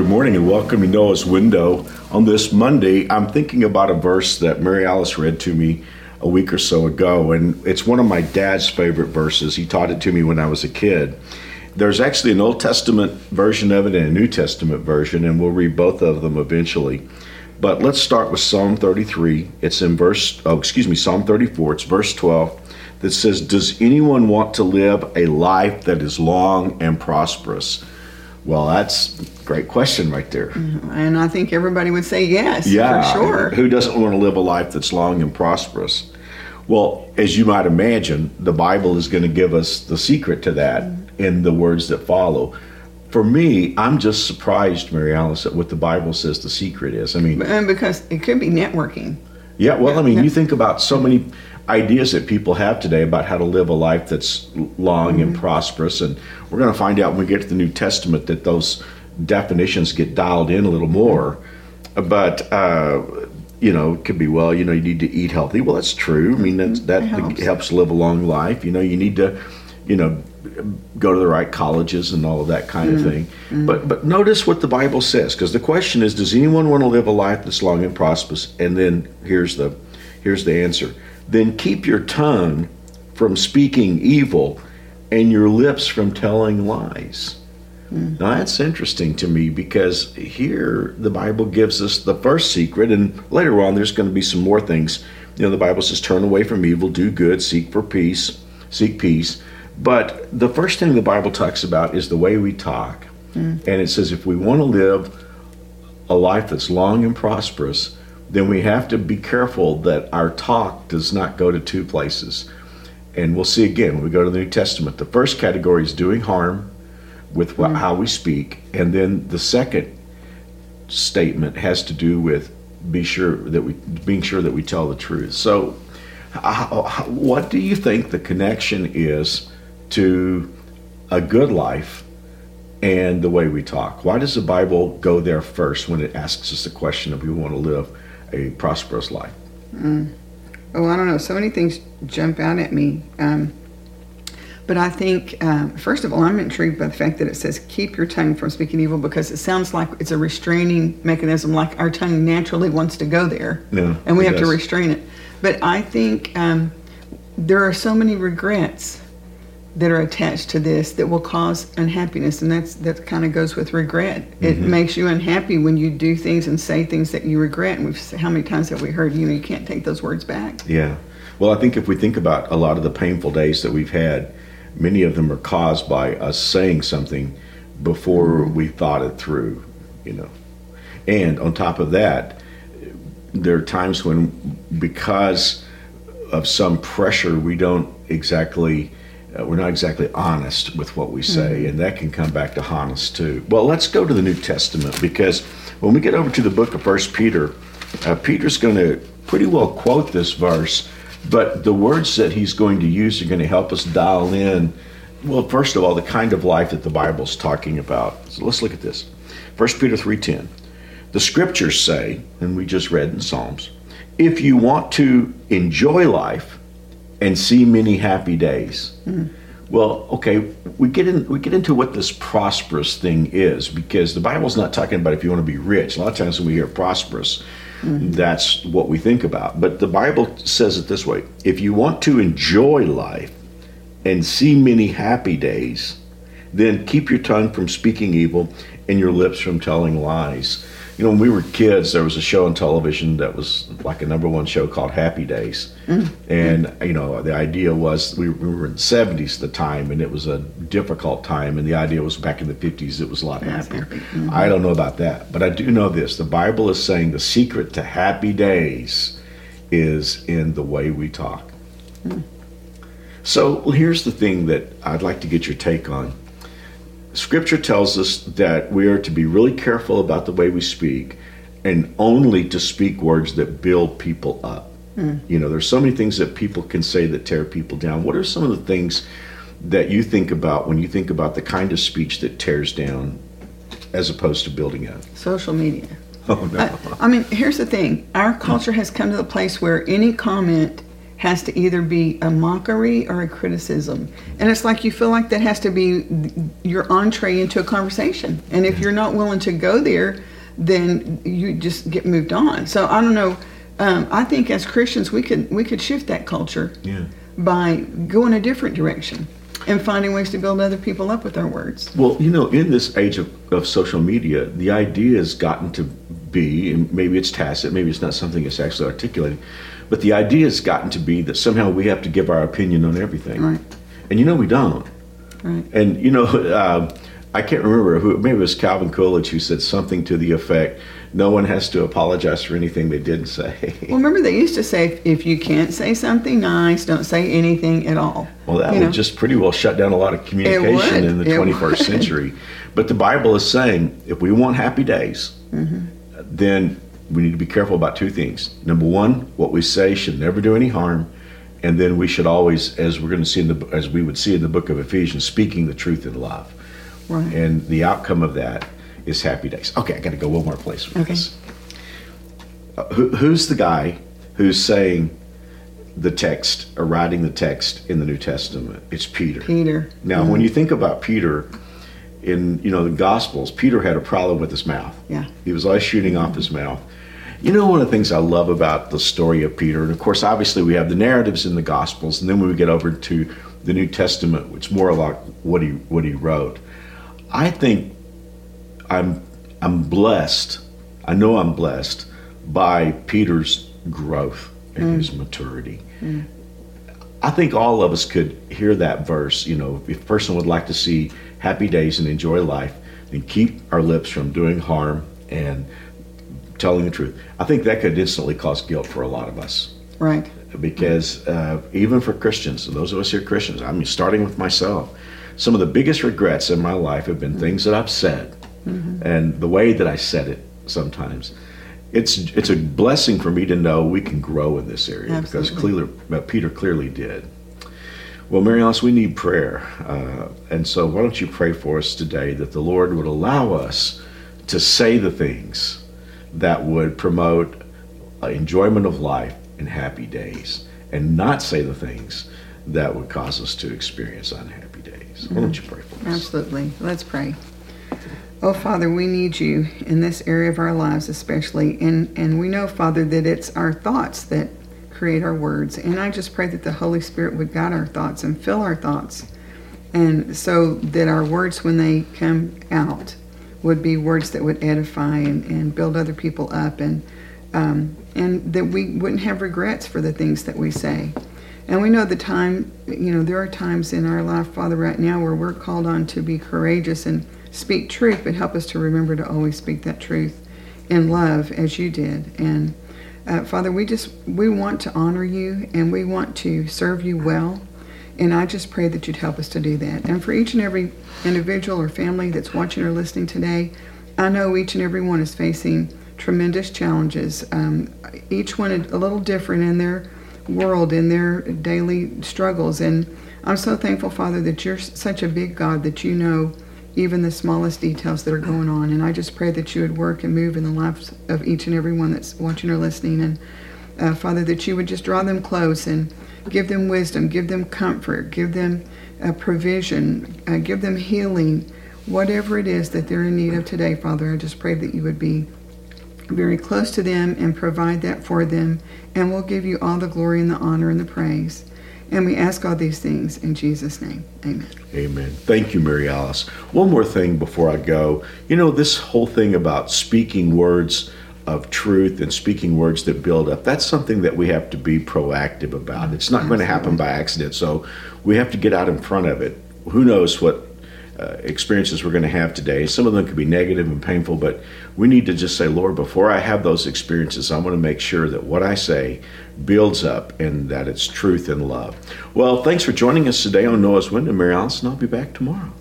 good morning and welcome to Noah's Window. On this Monday, I'm thinking about a verse that Mary Alice read to me a week or so ago, and it's one of my dad's favorite verses. He taught it to me when I was a kid. There's actually an Old Testament version of it and a New Testament version, and we'll read both of them eventually. But let's start with Psalm 33. It's in verse, oh, excuse me, Psalm 34. It's verse 12 that says, Does anyone want to live a life that is long and prosperous? Well, that's a great question right there. And I think everybody would say yes, Yeah, for sure. Who doesn't want to live a life that's long and prosperous? Well, as you might imagine, the Bible is going to give us the secret to that in the words that follow. For me, I'm just surprised, Mary Alice, at what the Bible says the secret is. I mean, And because it could be networking. yeah, well, I mean, you think about so many ideas that people have today about how to live a life that's long and mm-hmm. prosperous, and we're going to find out when we get to the New Testament that those definitions get dialed in a little more. But uh, you know, it could be well, you know, you need to eat healthy. Well, that's true. I mean, that's, that mm-hmm. helps. helps live a long life. You know, you need to, you know, go to the right colleges and all of that kind of mm-hmm. thing. But but notice what the Bible says, because the question is, does anyone want to live a life that's long and prosperous? And then here's the here's the answer. Then keep your tongue from speaking evil and your lips from telling lies. Hmm. Now that's interesting to me because here the Bible gives us the first secret, and later on there's going to be some more things. You know, the Bible says, "Turn away from evil, do good, seek for peace, seek peace." But the first thing the Bible talks about is the way we talk, hmm. and it says if we want to live a life that's long and prosperous, then we have to be careful that our talk does not go to two places. And we'll see again when we go to the New Testament. The first category is doing harm with what, mm-hmm. how we speak, and then the second statement has to do with be sure that we being sure that we tell the truth. So, how, how- what do you think the connection is to a good life and the way we talk? Why does the Bible go there first when it asks us the question if we want to live a prosperous life? Oh, I don't know. So many things jump out at me. Um, but I think, um, first of all, I'm intrigued by the fact that it says keep your tongue from speaking evil because it sounds like it's a restraining mechanism, like our tongue naturally wants to go there. Yeah, and we have to restrain it. But I think um, there are so many regrets that are attached to this that will cause unhappiness and that's that kind of goes with regret it Mm-hmm. makes you unhappy when you do things and say things that you regret and we've how many times have we heard you know you can't take those words back Yeah. Well, I think if we think about a lot of the painful days that we've had, many of them are caused by us saying something before we thought it through, you know. And on top of that, there are times when, because of some pressure, we don't exactly, uh, we're not exactly honest with what we say, and that can come back to haunt us too. Well, let's go to the New Testament because when we get over to the book of First Peter, uh, Peter's going to pretty well quote this verse, but the words that he's going to use are going to help us dial in. Well, first of all, the kind of life that the Bible's talking about. So let's look at this. First Peter three ten. The scriptures say, and we just read in Psalms, if you want to enjoy life and see many happy days. Well, okay, we get in we get into what this prosperous thing is because the Bible's not talking about if you want to be rich. A lot of times when we hear prosperous, that's what we think about. But the Bible says it this way: if you want to enjoy life and see many happy days, then keep your tongue from speaking evil and your lips from telling lies. You know, when we were kids, there was a show on television that was like a number one show called Happy Days. Mm. And, you know, the idea was we, we were in the 70s at the time, and it was a difficult time. And the idea was back in the 50s, it was a lot happier. happy. I don't know about that, but I do know this the Bible is saying the secret to happy days is in the way we talk. Mm. So well, here's the thing that I'd like to get your take on. Scripture tells us that we are to be really careful about the way we speak and only to speak words that build people up. Mm. You know, there's so many things that people can say that tear people down. What are some of the things that you think about when you think about the kind of speech that tears down as opposed to building up? social media Oh, no. I, I mean, here's the thing: our culture has come to the place where any comment has to either be a mockery or a criticism. And it's like you feel like that has to be your entree into a conversation. And if you're not willing to go there, then you just get moved on. So I don't know. Um, I think as Christians, we could we could shift that culture Yeah. by going a different direction and finding ways to build other people up with our words. Well, you know, in this age of, of social media, the idea has gotten to be, and maybe it's tacit, maybe it's not something that's actually articulated, but the idea has gotten to be that somehow we have to give our opinion on everything. Right. And you know, we don't. Right. And you know, uh, I can't remember who. Maybe it was Calvin Coolidge who said something to the effect, "No one has to apologize for anything they didn't say." Well, remember they used to say if you can't say something nice, don't say anything at all. Well, that You would know? just pretty well shut down a lot of communication in the It 21st would. century. But the Bible is saying if we want happy days, Mm-hmm. then we need to be careful about two things. Number one, what we say should never do any harm. And then we should always, as we're going to see in the, as we would see in the book of Ephesians, speaking the truth in love. Right. And the outcome of that is happy days. Okay, I got to go one more place with Okay. this. Uh, who, who's the guy who's saying the text or writing the text in the New Testament? It's Peter. Peter. Now, when you think about Peter in you know the Gospels, Peter had a problem with his mouth. Yeah. He was always shooting off his mouth. You know, one of the things I love about the story of Peter, and of course, obviously, we have the narratives in the Gospels, and then when we get over to the New Testament, it's more like what he what he wrote. I think I'm I'm blessed. I know I'm blessed by Peter's growth and his mm. maturity. Mm. I think all of us could hear that verse. You know, if a person would like to see happy days and enjoy life, then keep our lips from doing harm and telling the truth. I think that could instantly cause guilt for a lot of us Right. because uh, even for Christians, those of us here Christians, I mean, starting with myself, some of the biggest regrets in my life have been things that I've said and the way that I said it sometimes. It's it's a blessing for me to know we can grow in this area because clearly, uh, Peter clearly did. Well, Mary Alice, we need prayer. Uh, and so why don't you pray for us today that the Lord would allow us to say the things that would promote enjoyment of life and happy days and not say the things that would cause us to experience unhappy days. Why don't you pray for us? Absolutely. Let's pray. Oh, Father, we need you in this area of our lives, especially. And, and we know, Father, that it's our thoughts that create our words. And I just pray that the Holy Spirit would guide our thoughts and fill our thoughts. And so that our words, when they come out, would be words that would edify and, and build other people up. And, um, and that we wouldn't have regrets for the things that we say. And we know the time, you know, there are times in our life, Father, right now where we're called on to be courageous and speak truth, but help us to remember to always speak that truth in love as you did. And uh, Father, we just, we want to honor you and we want to serve you well. And I just pray that you'd help us to do that. And for each and every individual or family that's watching or listening today, I know each and every one is facing tremendous challenges. Um, each one a little different in their world, in their daily struggles. And I'm so thankful, Father, that you're such a big God that you know even the smallest details that are going on. And I just pray that you would work and move in the lives of each and every one that's watching or listening. And uh, Father, that you would just draw them close and give them wisdom, give them comfort, give them uh, provision, uh, give them healing, whatever it is that they're in need of today, Father. I just pray that you would be very close to them and provide that for them. And we'll give you all the glory and the honor and the praise. And we ask all these things in Jesus' name. Amen. Amen. Thank you, Mary Alice. One more thing before I go. You know, this whole thing about speaking words of truth and speaking words that build up, that's something that we have to be proactive about. It's not going to happen by accident. So we have to get out in front of it. Who knows what uh, experiences we're going to have today. Some of them could be negative and painful, but we need to just say, Lord, before I have those experiences, I want to make sure that what I say builds up and that it's truth and love. Well, thanks for joining us today on Noah's Window, Mary Allison. I'll be back tomorrow.